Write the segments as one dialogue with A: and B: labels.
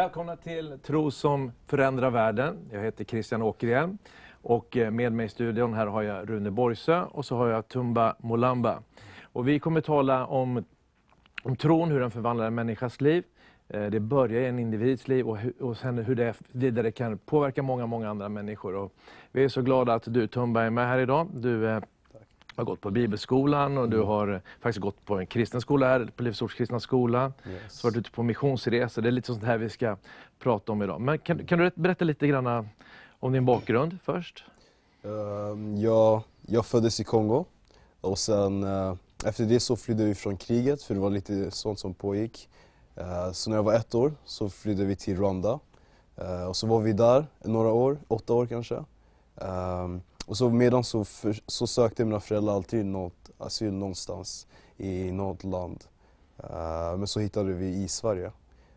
A: Välkomna till Tro som förändrar världen. Jag heter Christian Åkerhielm och eh, med mig i studion här har jag Rune Borgsö och så har jag Tumba Molamba. Och vi kommer tala om, om tron, hur den förvandlar en människas liv. Eh, det börjar i en individs liv och, hur, och sen hur det vidare kan påverka många, många andra människor. Och vi är så glada att du Tumba är med här idag. Du eh, har gått på bibelskolan och du har eh, faktiskt gått på en kristen skola här, på Livets Ords kristna skola.
B: Yes.
A: Så har du varit ute på missionsresor. Det är lite sånt här vi ska prata om idag. Men kan, kan du berätta lite grann om din bakgrund först?
B: Ehm, jag, jag föddes i Kongo och sen eh, efter det så flydde vi från kriget för det var lite sånt som pågick. Eh, så när jag var ett år så flydde vi till Rwanda. Eh, och så var vi där några år, åtta år kanske. Ehm, och så medan så, för, så sökte mina föräldrar alltid något asyl någonstans i något land. Eh, men så hittade vi i Sverige.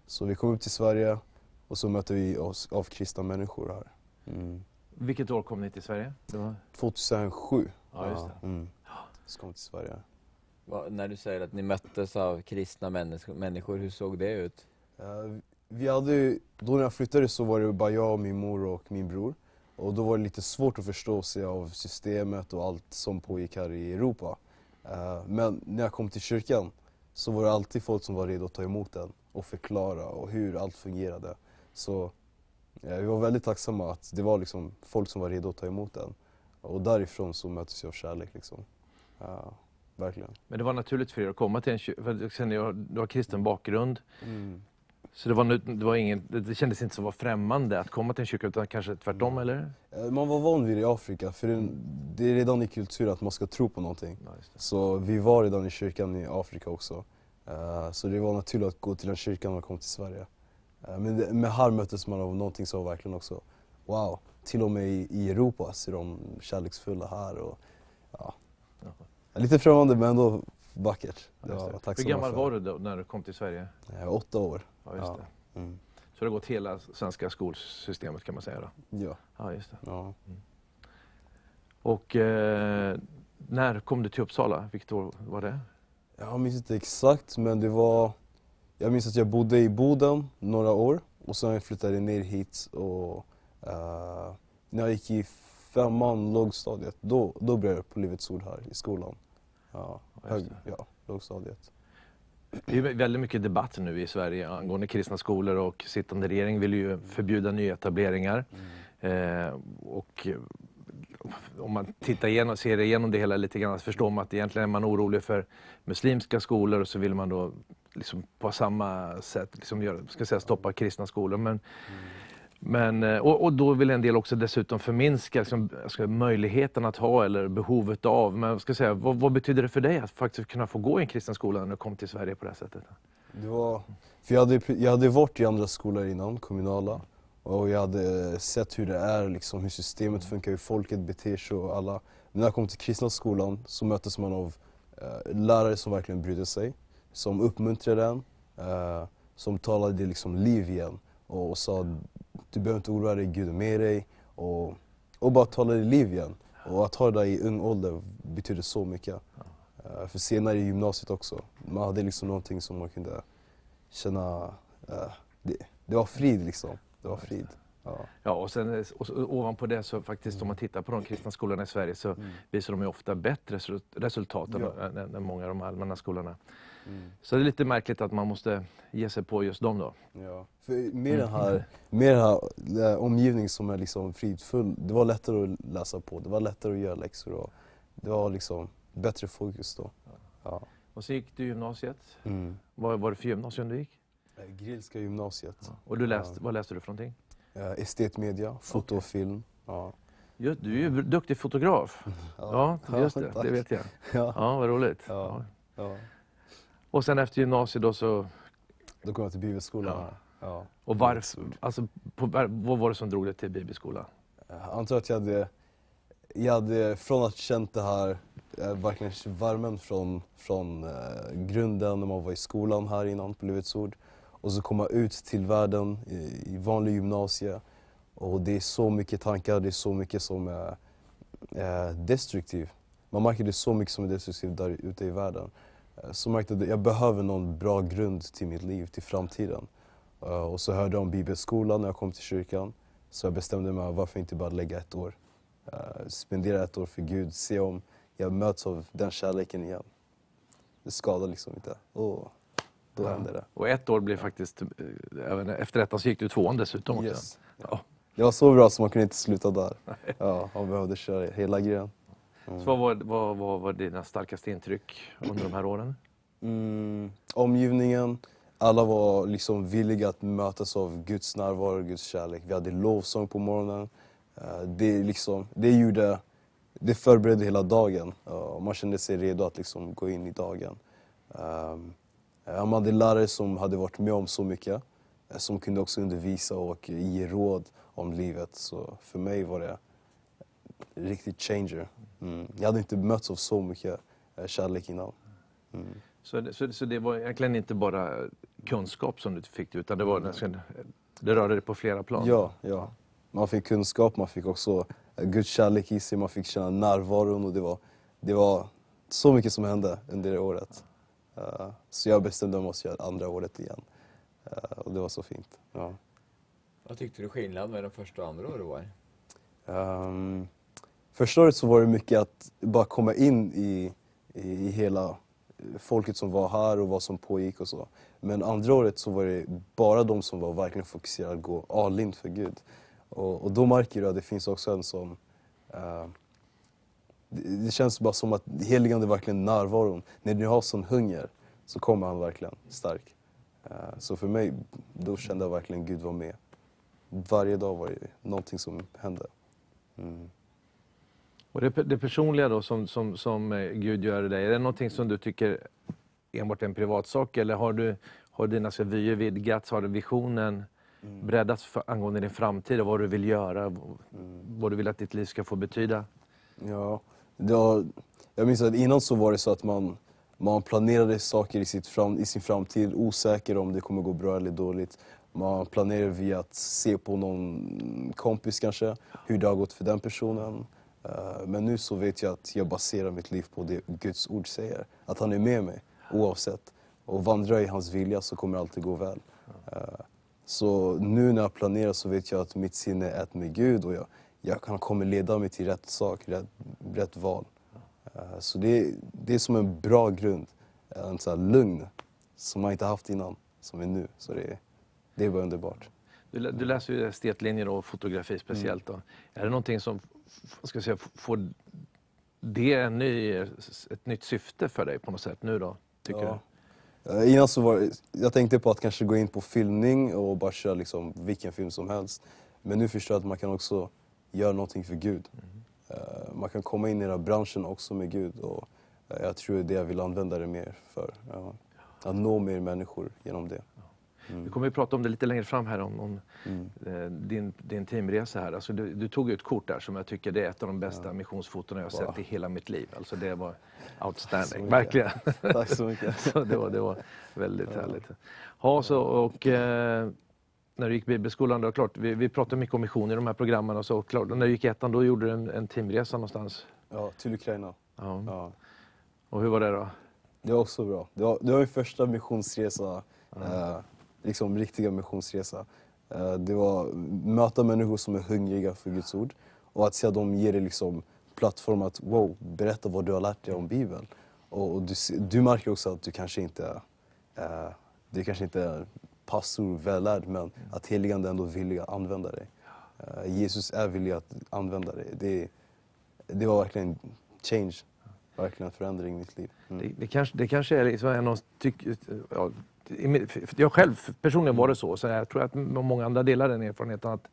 B: Så vi kom upp till Sverige och så mötte vi oss av kristna människor här. Mm.
A: Vilket år kom ni till Sverige? Det var...
B: 2007.
A: Ja, just det.
B: Mm. Så kom vi till Sverige.
C: Va, när du säger att ni möttes av kristna människ- människor, hur såg det ut?
B: Eh, vi hade, då när jag flyttade så var det bara jag, min mor och min bror. Och då var det lite svårt att förstå sig av systemet och allt som pågick här i Europa. Eh, men när jag kom till kyrkan så var det alltid folk som var redo att ta emot den och förklara och hur allt fungerade. Så eh, vi var väldigt tacksamma att det var liksom folk som var redo att ta emot den. Och därifrån så möttes vi av kärlek liksom. Ja, verkligen.
A: Men det var naturligt för er att komma till en kyrka, för jag jag- du har kristen bakgrund.
B: Mm.
A: Så det, var, det, var ingen, det kändes inte så vara främmande att komma till en kyrka, utan kanske tvärtom, eller?
B: Eh, Man var van vid det i Afrika, för det, är redan i kultur att man ska tro på någonting.
A: Ja.
B: Så vi var redan i kyrkan i Afrika också. Eh, Så det var naturligt att gå till den kyrkan när man kom till Sverige. Eh, Men, men här möttes man av någonting som var verkligen också, wow, till och med i, i Europa så är de kärleksfulla här. Och, ja. Lite främmande men ändå vackert.
A: Ja,
B: var
A: Hur gammal var du då, när du kom till Sverige?
B: Jag var åtta år.
A: Ja, just
B: Ja.
A: det.
B: Mm.
A: Så du har gått hela svenska skolsystemet kan man säga då?
B: Ja.
A: Ja, just det.
B: ja.
A: Och eh, när kom du till Uppsala? Vilket år var det?
B: Jag minns inte exakt men det var... Jag minns att jag bodde i Boden några år och sen flyttade jag ner hit och eh, när jag gick i femman, lågstadiet, då, då började jag på Livets Ord här i skolan. Ja, hög,
A: det.
B: ja lågstadiet.
A: Det är väldigt mycket debatt nu i Sverige angående kristna skolor och sittande regering vill ju förbjuda nyetableringar. Eh, och eh, om man tittar igenom, ser igenom det hela lite grann så förstår man att egentligen är man orolig för muslimska skolor och så vill man då liksom på samma sätt liksom göra, ska säga, stoppa kristna skolor. Men, men, eh, och, och då vill en del också dessutom förminska liksom, alltså, möjligheten att ha eller behovet av. Men ska säga, vad, vad betyder det för dig att faktiskt kunna få gå i en kristen skola när du kom till Sverige på det här sättet?
B: Det var, för jag hade, jag hade varit i andra skolor innan, kommunala. Och jag hade sett hur det är, liksom, hur systemet funkar, hur folket beter sig och alla. Men när jag kom till kristna skolan så möttes man av eh, lärare som verkligen brydde sig. Som uppmuntrade en, eh, som talade liksom liv igen. Och, och sa du behöver inte oroa dig, Gud är med dig. Och, och bara talade liv igen. Och att ha det där i ung ålder betyder så mycket. Eh, för senare i gymnasiet också, man hade liksom någonting som man kunde känna, eh, det, det var frid liksom. Det var frid. Ja.
A: Ja, och, sen, eh, och så, ovanpå det så faktiskt om man tittar på de kristna skolorna i Sverige så visar de ju ofta bättre resu- resultat än,
B: Ja.
A: än, än många av de allmänna skolorna.
B: Mm.
A: Så det är lite märkligt att man måste ge sig på just dem då.
B: Ja. För med den här, med den här omgivningen som är liksom fridfull, det var lättare att läsa på, det var lättare att göra läxor och det var liksom bättre fokus då. Ja.
A: Och så gick du gymnasiet.
B: Mm.
A: Vad var det för gymnasium du gick?
B: Eh, Grillska gymnasiet.
A: Och du läste,
B: Ja.
A: vad läste du för någonting?
B: Eh, estetmedia, foto och film. Ja.
A: Just, du är ju duktig fotograf. Ja, just det. Det vet jag.
B: Ja.
A: Ja, vad roligt.
B: Ja.
A: Och sen efter gymnasiet då så...
B: Då kom jag till bibelskolan.
A: Ja.
B: Ja.
A: Och varför? Alltså, på, vad var det som drog dig till bibelskolan?
B: Jag antar att jag hade, jag hade från att känt det här, eh, verkligen värmen från, från eh, grunden när man var i skolan här innan på Livets Ord. Och så komma ut till världen i, i vanlig gymnasie. Och det är så mycket tankar, det är så mycket som är eh, destruktiv. Man märker det är så mycket som är destruktivt där ute i världen. Eh, Så märkte jag att jag behöver någon bra grund till mitt liv, till framtiden. Eh, och så hörde jag om bibelskolan när jag kom till kyrkan. Så jag bestämde mig varför inte bara lägga ett år. Uh, spendera ett år för Gud, se om jag möts av den kärleken igen. Det skadar liksom inte. Oh, då
A: Ja.
B: hände det.
A: Och ett år blev faktiskt, eh, även efter detta så gick du tvåan dessutom också.
B: Yes.
A: Ja.
B: Det var så bra så man kunde inte sluta där. Ja, man behövde köra hela grejen.
A: Så vad, var, vad, vad var dina starkaste intryck under de här åren?
B: Mm, omgivningen, alla var liksom villiga att mötas av Guds närvaro och Guds kärlek. Vi hade lovsång på morgonen. Eh, Det, liksom, det, gjorde, det förberedde hela dagen. Eh, Man kände sig redo att liksom gå in i dagen. Um, Man hade lärare som hade varit med om så mycket. eh, Som kunde också undervisa och ge råd om livet. Så för mig var det riktigt changer. Mm. Jag hade inte mötts av så mycket eh, kärlek innan. Mm.
A: Så, det- så, så det var egentligen inte bara kunskap som du fick utan det, var, det rörde dig på flera plan?
B: Ja, ja. Man fick kunskap, man fick också eh, Guds kärlek i sig, man fick känna närvaron och det var, det var så mycket som hände under det året. Eh, så jag bestämde mig att göra andra året igen. Och det var så fint. Ja.
C: Vad tyckte du skillnad med de första och andra åren var?
B: Um, första året så var det mycket att bara komma in i, i, i hela folket som var här och vad som pågick och så. Men andra året så var det bara de som var verkligen fokuserade att gå all in för Gud. Och, och då märker du att det finns också en sån... Uh, det, det känns bara som att heligande verkligen närvaron. När du har sån hunger så kommer han verkligen stark. Uh, så för mig, då kände jag verkligen Gud var med. Varje dag var det någonting som hände. Mm.
A: Och det, det personliga då som, som, som eh, Gud gör i dig, är det någonting som du tycker enbart är en privatsak eller har, du, har dina vyer vidgats, har visionen breddats för, angående din framtid och vad du vill göra, v- vad du vill att ditt liv ska få betyda?
B: Ja, var, jag minns att innan så var det så att man, man planerade saker i, sitt fram, i sin framtid osäker om det kommer gå bra eller dåligt. Man planerar via att se på någon kompis kanske, hur det har gått för den personen. Eh, Men nu så vet jag att jag baserar mitt liv på det Guds ord säger. Att han är med mig oavsett. Och vandrar jag i hans vilja så kommer det alltid gå väl. Eh, Så nu när jag planerar så vet jag att mitt sinne är ett med Gud och jag, jag kan kommer leda mig till rätt sak, rätt, rätt val. Eh, Så det, det är som en bra grund, en här lugn som man inte haft innan, som är nu. Så det, det är bara underbart.
A: Du, du läser ju estetlinjer och fotografi speciellt. Då. Är det någonting som f- ska jag säga, får det en ny, ett nytt syfte för dig på något sätt nu då? Tycker
B: Ja.
A: du?
B: Eh, Innan så var jag tänkte på att kanske gå in på filmning och bara köra liksom vilken film som helst. Men nu förstår jag att man kan också göra någonting för Gud. Eh, Man kan komma in i den här branschen också med Gud och eh, jag tror det är det jag vill använda det mer för. Att nå mer människor genom det.
A: Vi kommer att prata om det lite längre fram här om, om
B: Mm.
A: eh, din, din teamresa här. Alltså du, du tog ett kort där som jag tycker det är ett av de bästa missionsfotona jag har
B: Wow.
A: sett i hela mitt liv. Alltså det var outstanding, verkligen.
B: Tack så mycket.
A: så det, var, det var väldigt härligt. Ja, så, och, eh, när du gick bibelskolan, då, klart, vi, vi pratade mycket om mission i de här programmen. Och så, klart, när du gick ettan då gjorde du en, en teamresa någonstans.
B: Ja, till Ukraina.
A: Ja.
B: Ja.
A: Och hur var det då?
B: Det var också bra. Det var, det var min första missionsresa, eh, liksom riktiga missionsresa. Eh, det var möta människor som är hungriga för Guds ord och att se att de ger dig liksom plattform att wow, berätta vad du har lärt dig om Bibeln. Och, och du, du märker också att du kanske inte, eh, du kanske inte är pastor, vällärd, men att heligande ändå är villig att använda dig. Eh, Jesus är villig att använda dig. Det, det var verkligen change, verkligen en förändring i mitt liv. Mm.
A: Det, det, kanske, det kanske är liksom en av... Tyck, ja, jag själv personligen var det så, så jag tror att många andra delar den erfarenheten. Att,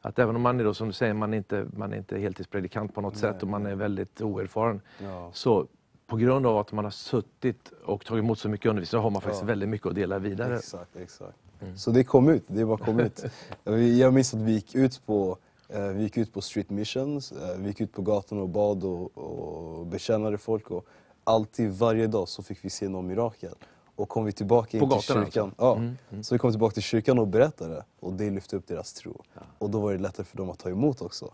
A: att även om man är då, som du säger, man är inte, man är inte heltidspredikant på något
B: Nej,
A: sätt och man är väldigt oerfaren.
B: Ja.
A: Så på grund av att man har suttit och tagit emot så mycket undervisning så har man faktiskt
B: Ja.
A: väldigt mycket att dela vidare.
B: Exakt, exakt. Så det kom ut, det bara kom ut. Jag minns att vi gick ut på, eh, vi gick ut på street missions, eh, vi gick ut på gatan och bad och, och betjänade folk och alltid, varje dag så fick vi se någon mirakel. Och kom vi tillbaka in till
A: gatorna
B: kyrkan,
A: alltså?
B: ja,
A: Mm, mm.
B: så vi kom tillbaka till kyrkan och berättade och det lyfte upp deras tro. Och då var det lättare för dem att ta emot också.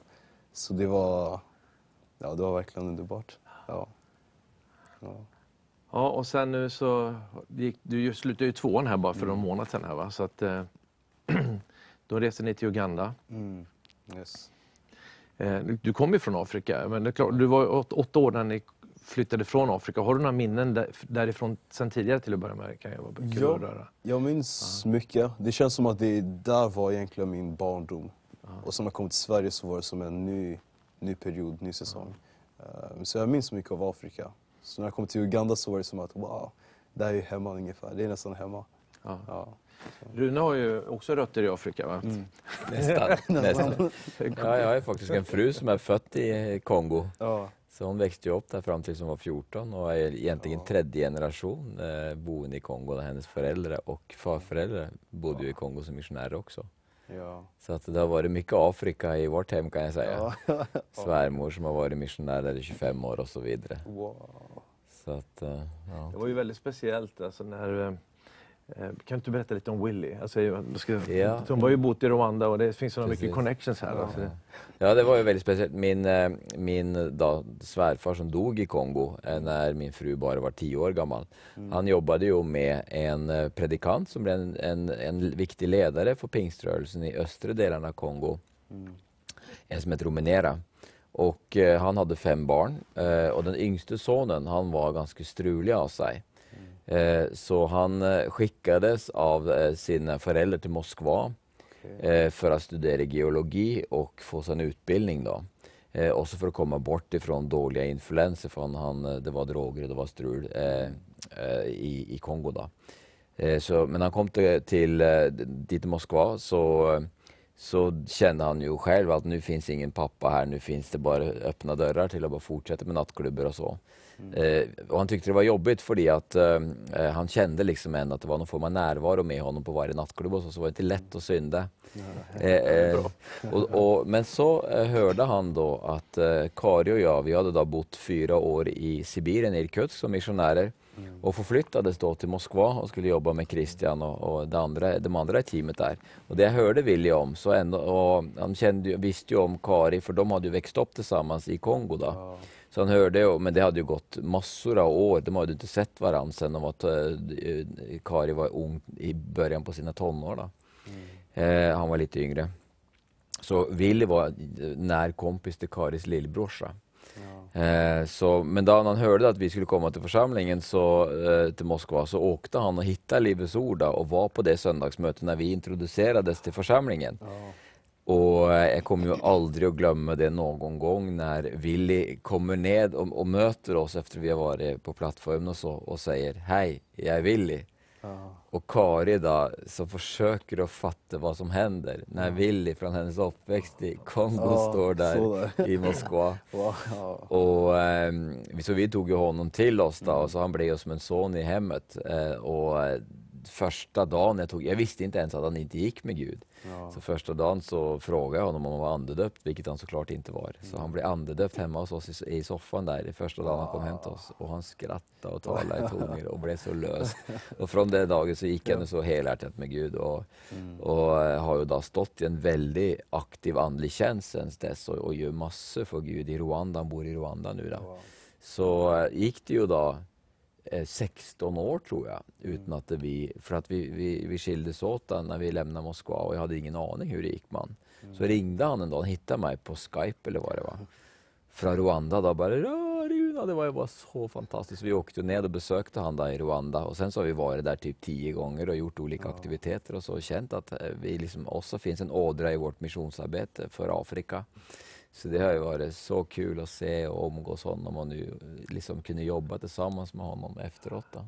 B: Så det var, ja, det var verkligen underbart. Ja. Ja.
A: Ja, och sen nu så gick du ju- slutade ju tvåan här bara för
B: Mm.
A: någon månad sedan här va? Så att, eh, Då reste ni till Uganda.
B: Mm. Yes.
A: Eh, Du kom ju från Afrika, men det är klart, du var åt- åtta år när ni flyttade från Afrika. Har du några minnen där- därifrån sen tidigare till att börja med? Kan jag vara kul
B: Ja.
A: att höra.
B: Jag minns mycket. Det känns som att det där var egentligen min barndom. Och sen när jag kom till Sverige så var det som en ny, ny period, ny säsong. Eh, så jag minns mycket av Afrika. Så när jag kom till Uganda så var det som att wow, det här är hemma ungefär. Det är nästan hemma.
A: Ja.
B: Ja.
A: Rune har ju också rötter i Afrika va?
C: Nästan. nästan. Ja, jag har ju faktiskt en fru som är född i Kongo.
B: Ja.
C: Så hon växte ju upp där fram tills hon var 14 och är egentligen tredje generation eh, boende i Kongo. Där hennes föräldrar och farföräldrar bodde ju i Kongo som missionärer också.
B: Ja.
C: Så att det har varit mycket Afrika i vårt hem kan jag säga.
B: Ja.
C: Svärmor som har varit missionär där i 25 år och så vidare.
B: Wow.
C: Så att, eh, ja.
A: Det var ju väldigt speciellt alltså när... eh, Kan du berätta lite om Willy? Alltså, ska,
C: Ja.
A: Hon var ju bott i Rwanda och det finns så mycket connections här. Alltså.
C: Ja, det var ju väldigt speciellt. Min, eh, min då, svärfar som dog i Kongo eh, när min fru bara var tio år gammal. Han jobbade ju med en predikant som blev en, en, en viktig ledare för pingströrelsen i östra delarna av Kongo. En som heter Romenera. Och eh, han hade fem barn eh, och den yngste sonen han var ganska strulig av sig. Eh, så han eh, skickades av eh, sina föräldrar till Moskva eh, för att studera geologi och få sig en utbildning. Då. Också för att komma bort ifrån dåliga influenser från han, det var droger och det var strul i, i Kongo. Då. Så, men han kom till, till, dit till Moskva så, så kände han ju själv att nu finns ingen pappa här, nu finns det bara öppna dörrar till att bara fortsätta med nattklubbar och så. Eh, och han tyckte det var jobbigt för att eh, eh, han kände liksom ändå att det var någon form av närvaro med honom på varje nattklubb och så, så var det inte lätt att synda. Eh, eh, och, och, men så eh, hörde han då att eh, Kari och jag, vi hade då bott fyra år i Sibirien, i Irkutsk som missionärer och förflyttades då till Moskva och skulle jobba med Christian och, och det andra, de andra i teamet där. Och det hörde Willy om, så ändå, och han kände, visste ju om Kari för de hade ju växt upp tillsammans i Kongo då. Så han hörde, men det hade ju gått massor av år, de hade inte sett varandra sen de var, eh, Kari var ung i början på sina tonår. Då. Eh, han var lite yngre. Så Willy var eh, närkompis till Karis lillbrorsa. Eh, så, men då han hörde att vi skulle komma till församlingen så, eh, till Moskva så åkte han och hittade Livets Ord och var på det söndagsmötet när vi introducerades till församlingen. Och eh, jag kommer ju aldrig att glömma det någon gång när Willy kommer ned och, och möter oss efter vi har varit på plattformen och så och säger Hej, jag är Willy. Och Kari då, som försöker att fatta vad som händer när Willy från hennes uppväxt i Kongo
B: Ja,
C: står där, i Moskva. Och, ehm, så vi tog ju honom till oss då, och så han blev ju som en son i hemmet. Eh, och eh, första dagen jag tog, jag visste inte ens att han inte gick med Gud. Så första dagen så frågade jag honom om han var andedöpt, vilket han såklart inte var. Så han blev andedöpt hemma hos oss i, i soffan där första dagen han kom hem till oss. Och han skrattade och talade i tungor och blev så lös. Och från den dagen så gick han så helhjärtat med Gud och, och eh, har ju då stått i en väldigt aktiv andlig tjänst sen dess och, och gör massor för Gud i Rwanda. Han bor i Rwanda nu då. Så eh, gick det ju då 16 år tror jag, utan att vi, för att vi, vi, vi skildes åt när vi lämnade Moskva och jag hade ingen aning hur det gick man. Så ringde han en dag, han hittade mig på Skype eller vad det var. Från Rwanda då bara, "Ja, Runa, det var ju bara så fantastiskt. Vi åkte ner och besökte han där i Rwanda och sen så har vi varit där typ tio gånger och gjort olika aktiviteter och så och känt att eh, vi liksom också finns en ådra i vårt missionsarbete för Afrika. Så det har ju varit så kul att se och umgås honom och nu liksom kunna jobba tillsammans med honom efteråt. Då.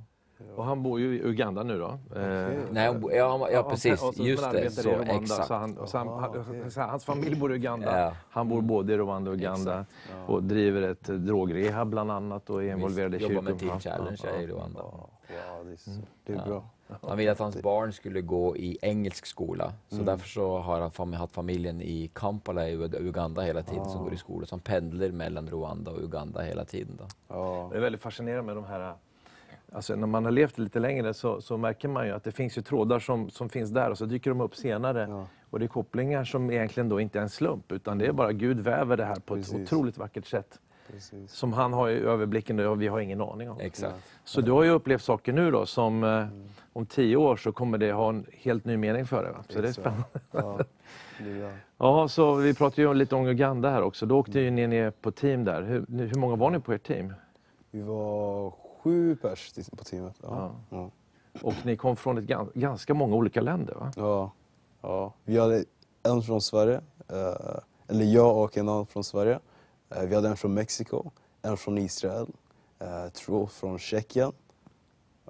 A: Och han bor ju i Uganda nu då. Eh,
C: Nej, bo- ja, ja, precis.
A: och så-
C: Just det. Så,
A: Rwanda,
C: exakt.
A: Så han, och så han, han, så hans familj bor i Uganda.
C: Ja.
A: Han bor både i Rwanda och Uganda. Och driver ett eh, drogrehab bland annat och är involverad i kyrkan.
C: Jobbar med Team
A: Ja,
C: Challenge
A: ja,
C: i Rwanda.
B: Wow, det är, så, det är bra.
C: Han ville att hans barn skulle gå i engelsk skola. Så
A: Mm.
C: därför så har han fam- haft familjen i Kampala i Ug- Uganda hela tiden
A: Ah.
C: som går i skola. Så han pendlar mellan Rwanda och Uganda hela tiden. Då.
B: Ja.
A: Det är väldigt fascinerande med de här... Alltså när man har levt lite längre så, så märker man ju att det finns ju trådar som, som finns där och så dyker de upp senare.
B: Ja.
A: Och det är kopplingar som egentligen då inte är en slump utan det är bara Gud väver det här på ett
B: Precis.
A: otroligt vackert sätt.
B: Precis.
A: som han har ju överblicken och vi har ingen aning om.
C: Exakt.
A: Så du har ju upplevt saker nu då som eh,
B: Mm.
A: om tio år så kommer det ha en helt ny mening för dig. Va? Så det är spännande.
B: Ja, det.
A: Ja, så vi pratade ju lite om Uganda här också. Då åkte ju ni ner på team där. Hur, hur många var ni på ert team?
B: Vi var sju pers på teamet. Ja.
A: Ja.
B: Ja.
A: Och ni kom från ett gan- ganska många olika länder va?
B: Ja. ja. Vi hade en från Sverige, eh, eller jag och en annan från Sverige. Eh, vi hade en från Mexiko, en från Israel, eh, två från Tjeckien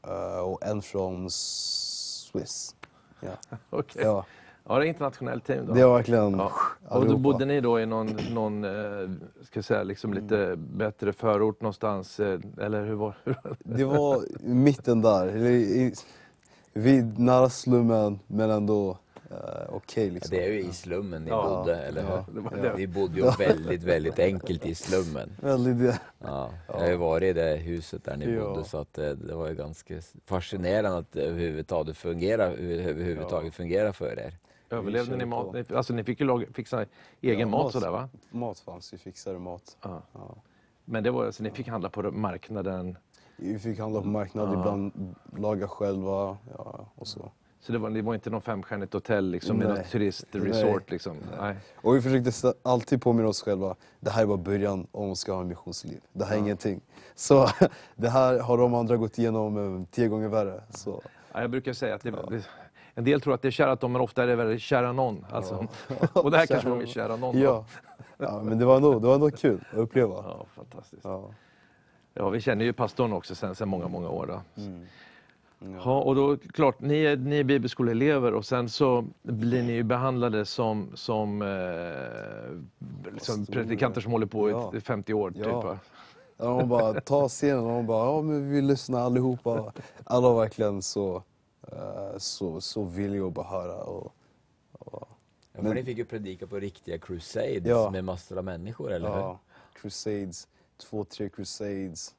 B: eh, och en från Swiss. Ja.
A: Okej.
B: Ja.
A: Ja, det är internationellt team då.
B: Det var verkligen
A: Ja. Och då bodde ni då i någon, någon ska säga, liksom lite bättre förort någonstans? Eller hur var hur?
B: Det var mitten där. Vid nära slummen men ändå okej liksom.
C: det är ju i slummen ni
A: Ja.
C: bodde, eller hur?
B: Ja.
A: Det var det.
C: Vi bodde ju väldigt, väldigt enkelt i slummen.
B: Väldigt.
C: Ja, jag har ju varit i det huset där ni
B: Ja.
C: bodde så att det, det var ju ganska fascinerande att det överhuvudtaget fungerar, överhuvudtaget fungerar för er.
A: Överlevde
B: körde
A: ni mat?
B: på.
A: Ni, alltså ni fick ju laga, fixa egen
B: Ja,
A: mat
B: mat.
A: sådär va?
B: Mat fanns, vi fixade mat.
A: Ja.
B: Ja.
A: Men det var alltså, ni fick handla på marknaden?
B: Vi fick handla på marknad,
A: Ja.
B: ibland laga själva ja, och så.
A: Så det var, det var inte någon femstjärnigt hotell liksom, med
B: Nej.
A: någon turistresort liksom? Nej.
B: Och vi försökte alltid påminna oss själva, det här är bara början om man ska ha en missionsliv. Det här är
A: Ja.
B: ingenting. Så det här har de andra gått igenom eh, tio gånger värre. Så,
A: Ja, jag brukar säga att det, det, en del tror att det är kära dem, men ofta är det väldigt kära någon. Alltså.
B: Ja.
A: Och det här kanske var min kära någon.
B: ja. ja, men det var ändå, det var ändå kul att uppleva.
A: ja, fantastiskt.
B: Ja.
A: Ja, vi känner ju pastorn också sen, sen många, många år. Då.
B: Mm. Ja.
A: Ja, och då, klart, ni är, ni är bibelskoleelever och sen så blir ni ju behandlade som, som eh, liksom predikanter som håller på i
B: Ja.
A: 50 år. Typ,
B: Ja.
A: va?
B: Ja, de bara tar scenen och de bara, ja men vi lyssnar allihopa. Alla var verkligen så, eh, så, så villiga att bara höra. Och, och,
C: Ja,
B: Men-
C: ni fick ju predika på riktiga crusades
B: Ja.
C: med massor av människor, eller hur?
B: ja, crusades, två, tre crusades.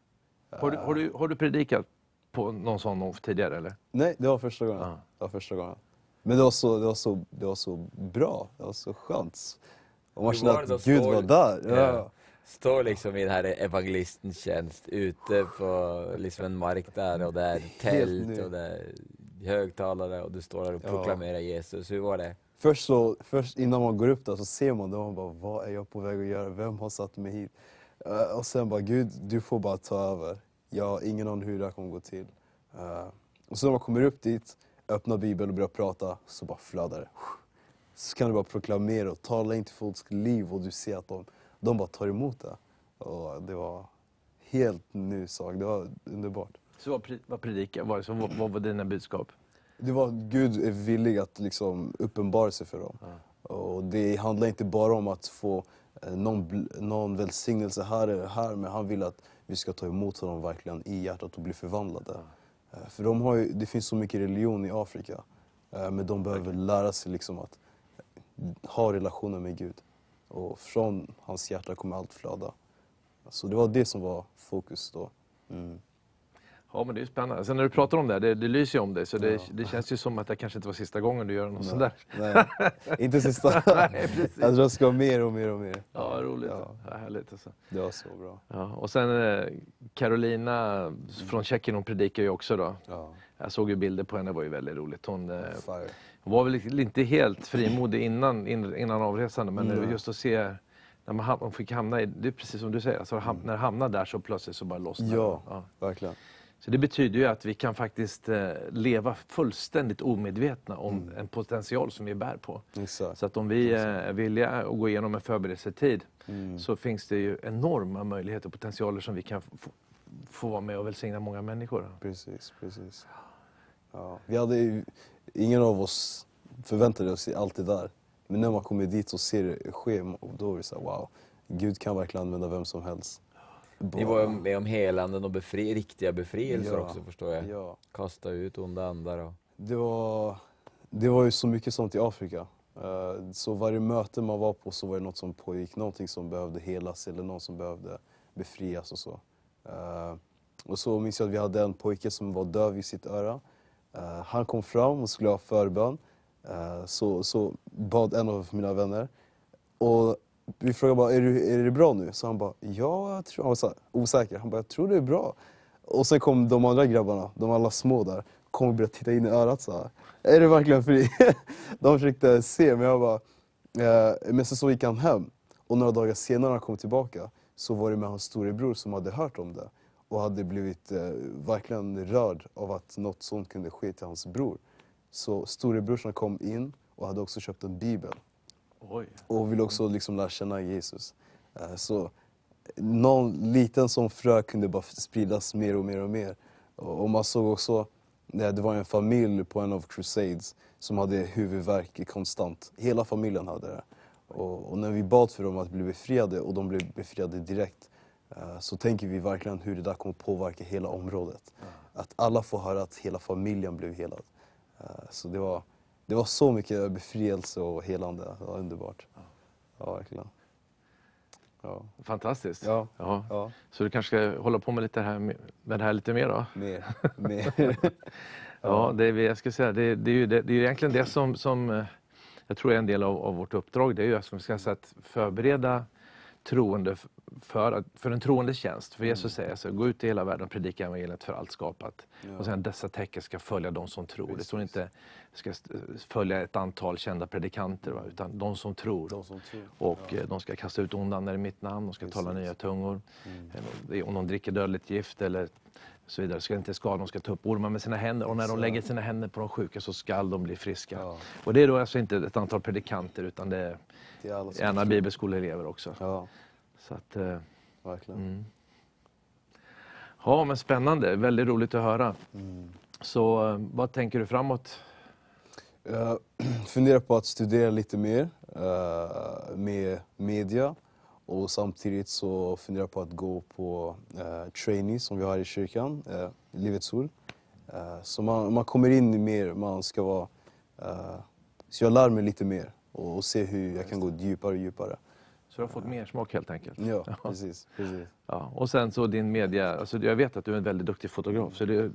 A: Har, du, har, du, har du predikat på någon sån tidigare eller?
B: Nej, det var första gången.
A: Ja.
B: Det var första gången. Men det var så, det var så, det var så bra, det var så skönt. Och man kände att Gud
C: Står-
B: var där. Ja.
C: Ja. Står liksom i den här evangelistens tjänst ute på liksom en mark där och det är tält och det är högtalare och du står där och
B: Ja.
C: proklamerar Jesus. Hur var det?
B: Först, så, först innan man går upp där så ser man det och man bara, vad är jag på väg att göra? Vem har satt mig hit? Eh, och sen bara, Gud, du får bara ta över. Jag har ingen aning hur det här kommer gå till. Eh, och så när man kommer upp dit, öppnar Bibeln och börjar prata, så bara flödar det. Så kan du bara proklamera och tala in till folks liv och du ser att de, de bara tar emot det. Och det var helt ny sak, det var underbart.
A: Så vad, vad predikade så vad, vad var dina budskap?
B: Det var att Gud är villig att liksom uppenbara sig för dem. Och det handlar inte bara om att få eh, någon, någon välsignelse här eller här, men han vill att vi ska ta emot honom verkligen i hjärtat och bli förvandlade. Eh, För de har ju, det finns så mycket religion i Afrika, eh, men de behöver lära sig liksom att ha relationer med Gud. Och från hans hjärta kommer allt flöda. Så det var det som var fokus då. Mm.
A: Ja, men det är spännande. Sen när du pratar om det, här, det, det lyser ju om dig, så det,
B: Ja.
A: det känns ju som att det kanske inte var sista gången du gör något sånt där.
B: Nej, inte sista.
A: Nej, precis.
B: Jag tror jag ska ha mer och mer och mer.
A: Ja, roligt.
B: Ja.
A: Ja, härligt alltså.
B: Det var så bra.
A: Ja, och sen eh, Carolina från Tjeckien, hon predikar ju också då.
B: Ja,
A: Jag såg ju bilder på henne, det var ju väldigt roligt. Hon, eh, hon var väl inte helt frimodig innan, in- innan avresande, men
B: Nej.
A: just att se när man hon fick hamna i, det är precis som du säger, alltså, ham- när hamnar där så plötsligt så bara lossnar.
B: Ja.
A: ja.
B: Verkligen.
A: Så det betyder ju att vi kan faktiskt eh, leva fullständigt omedvetna om en potential som vi bär på.
B: Exakt.
A: Så att om vi eh, är villiga att gå igenom en förberedelsetid
B: Mm.
A: så finns det ju enorma möjligheter och potentialer som vi kan få, få vara med och välsigna många människor.
B: Precis, precis. Ja. Vi hade ju, ingen av oss förväntade oss allt det där. Men när man kommer dit och ser det ske, då är det så här, wow. Gud kan verkligen använda vem som helst.
C: Ni var med om helanden och befri, riktiga befrielser
B: Ja.
C: också förstår jag.
B: Ja.
C: Kasta ut onda andar och...
B: Det var, det var ju så mycket sånt i Afrika. Eh, Så varje möte man var på så var det något som pågick, någonting som behövde helas eller någon som behövde befrias och så. Eh, Och så minns jag att vi hade en pojke som var döv i sitt öra. Eh, Han kom fram och skulle ha förbön. Så, så bad en av mina vänner. Och vi frågade bara, är, du, är det bra nu? Så han bara, ja, jag tror... Han var så här, osäker. Han bara, jag tror det är bra. Och sen kom de andra grabbarna, de alla små där, kom och började titta in i örat så här. Är du verkligen fri? de försökte se, men jag bara... Eh, men sen så gick han hem. Och några dagar senare när han kom tillbaka så var det med hans storebror som hade hört om det och hade blivit eh, verkligen rörd av att något sånt kunde ske till hans bror. Så storebrorsan kom in och hade också köpt en bibel
A: Oj.
B: och ville också liksom lära känna Jesus. Eh, Så någon liten sån frö kunde bara spridas mer och mer och mer. Och man såg också, det det var en familj på en av crusades som hade huvudvärk konstant. Hela familjen hade det. Och, och när vi bad för dem att bli befriade och de blev befriade direkt eh, så tänker vi verkligen hur det där kommer påverka hela området. Att alla får höra att hela familjen blev helad. Eh, Så det var, det var så mycket befrielse och helande. Det var underbart. Ja, verkligen. Ja,
A: Fantastiskt.
B: Ja.
A: Ja.
B: ja.
A: Så du kanske ska hålla på med, lite här, med det här lite mer då?
B: mer. mer.
A: Ja, det är, jag ska säga, det, det, är ju, det, det är ju egentligen det som, som eh, jag tror är en del av, av vårt uppdrag. Det är ju som ska säga, att förbereda troende för, att- för en troende tjänst. För Jesus säger så, gå ut i hela världen och predika evangeliet för allt skapat.
B: Ja.
A: Och sen dessa tecken ska följa de som tror. Det står inte ska följa ett antal kända predikanter, va? utan de som tror.
B: De som tror.
A: Och eh, de ska kasta ut onda andar i mitt namn, de ska tala
B: Precis.
A: nya tungor.
B: Mm.
A: Eh, Om de dricker dödligt gift eller så vidare ska inte skada, de ska ta upp ormar med sina händer och när de lägger sina händer på de sjuka så ska de bli friska.
B: Ja.
A: Och det är då alltså inte ett antal predikanter utan det är
B: Det
A: gärna bibelskoleelever också.
B: Ja,
A: Så att, eh,
B: verkligen.
A: mm. Ja men spännande, väldigt roligt att höra.
B: Mm.
A: Så eh, vad tänker du framåt?
B: Jag funderar på att studera lite mer eh, med media och samtidigt så funderar jag på att gå på uh, trainee som vi har i kyrkan, uh, Livets Ord. Eh, så man, man kommer in i mer, man ska vara... eh, så jag lär mig lite mer och, och se hur jag kan gå djupare och djupare.
A: Så du har fått mer smak helt enkelt?
B: Ja, precis. precis.
A: Ja, och sen så din media, alltså jag vet att du är en väldigt duktig fotograf så det,
B: Mm.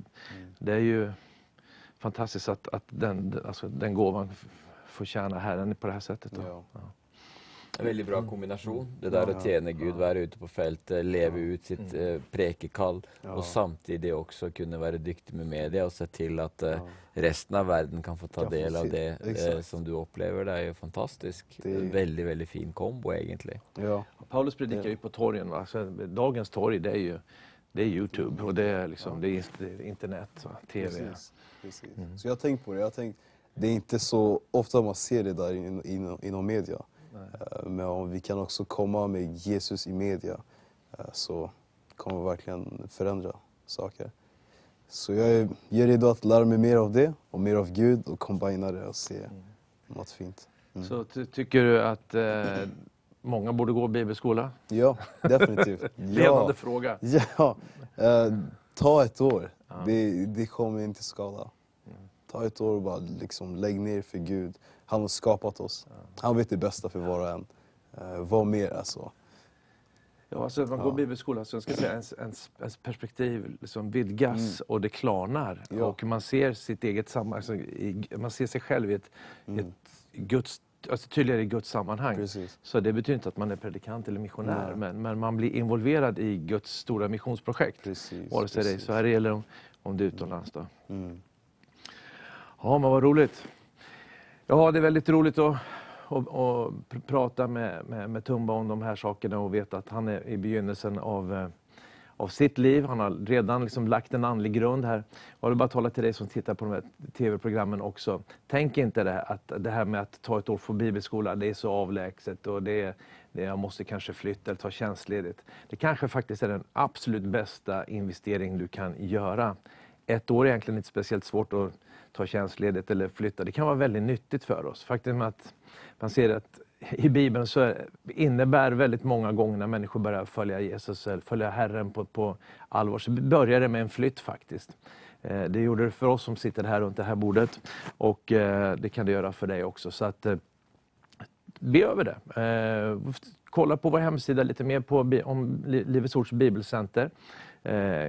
A: det är ju fantastiskt att, att den, alltså den gåvan får tjäna Herren på det här sättet. Då.
B: Ja.
C: En väldigt bra kombination. Det där
B: Ja.
C: att tjäna Gud, vara ute på fältet, leva ut sitt eh, prekekall
B: Ja.
C: och samtidigt också kunna vara duktig med media och se till att eh, resten av världen kan få ta del av det eh, som du upplever. Det är ju fantastiskt.
B: Det är-
C: Väldigt, väldigt fin kombo egentligen.
B: Ja.
A: Paulus predikar ju på torgen. Va? Så dagens torg det är ju det är Youtube och det är, liksom, det är, internet, va? TV.
B: Precis. Precis. Så jag har tänkt på det. Jag har tänkt, det är inte så ofta man ser det där in, in, inom media. Eh, Men om vi kan också komma med Jesus i media eh, så kommer vi verkligen förändra saker. Så jag är, jag är redo att lära mig mer av det och mer av Gud och kombinera det och se något fint. Mm.
A: Så ty, tycker du att eh, många borde gå bibelskola?
B: Ja, definitivt.
A: Ledande
B: ja.
A: fråga.
B: Ja, eh, ta ett år.
A: Ja.
B: Det, det kommer inte skada. Ta ett år och bara liksom lägg ner för Gud. Han har skapat oss. Han vet det bästa för var och en. Eh, vad mer alltså?
A: Ja, alltså, man går
B: Ja.
A: bibelskola så ska säga, ens, ens, ens perspektiv liksom vidgas och det klarnar.
B: Ja.
A: Och man ser sitt eget alltså, i, man ser sig själv i ett, i ett Guds, alltså, tydligare i Guds sammanhang.
B: Precis.
A: Så det betyder inte att man är predikant eller missionär,
B: Nej.
A: men, men man blir involverad i Guds stora missionsprojekt.
B: Precis.
A: Vare sig det är i. Sverige eller om, om det är utomlands. Då.
B: Mm.
A: Ja, men vad roligt. Ja, det är väldigt roligt att, att, att prata med, med, med Tumba om de här sakerna och veta att han är i begynnelsen av, eh, av sitt liv. Han har redan liksom lagt en andlig grund här. Jag vill bara tala till dig som tittar på de här tv-programmen också. Tänk inte det här, att det här med att ta ett år på bibelskola, det är så avlägset och det det är, jag måste kanske flytta eller ta tjänstledigt. Det kanske faktiskt är den absolut bästa investering du kan göra. Ett år är egentligen inte speciellt svårt att ta tjänstledigt eller flytta. Det kan vara väldigt nyttigt för oss. Faktum är att man ser att i Bibeln så innebär väldigt många gånger när människor börjar följa Jesus, eller följa Herren på, på allvar, så börjar det med en flytt faktiskt. Eh, det gjorde det för oss som sitter här runt det här bordet och eh, det kan det göra för dig också. Så att, eh, be över det. Kolla på vår hemsida lite mer på, om Livets Ords bibelcenter.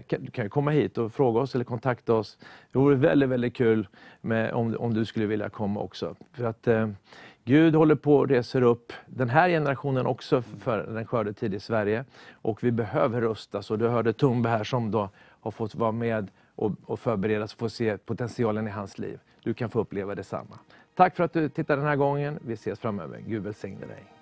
A: Du kan komma hit och fråga oss eller kontakta oss. Det vore väldigt, väldigt kul med, om, om du skulle vilja komma också. För att eh, Gud håller på och reser upp den här generationen också för den skördetid i Sverige. Och vi behöver rustas. Och du hörde Tumbe här som då har fått vara med och, och förberedas för att se potentialen i hans liv. Du kan få uppleva detsamma. Tack för att du tittade den här gången. Vi ses framöver. Gud välsigne dig.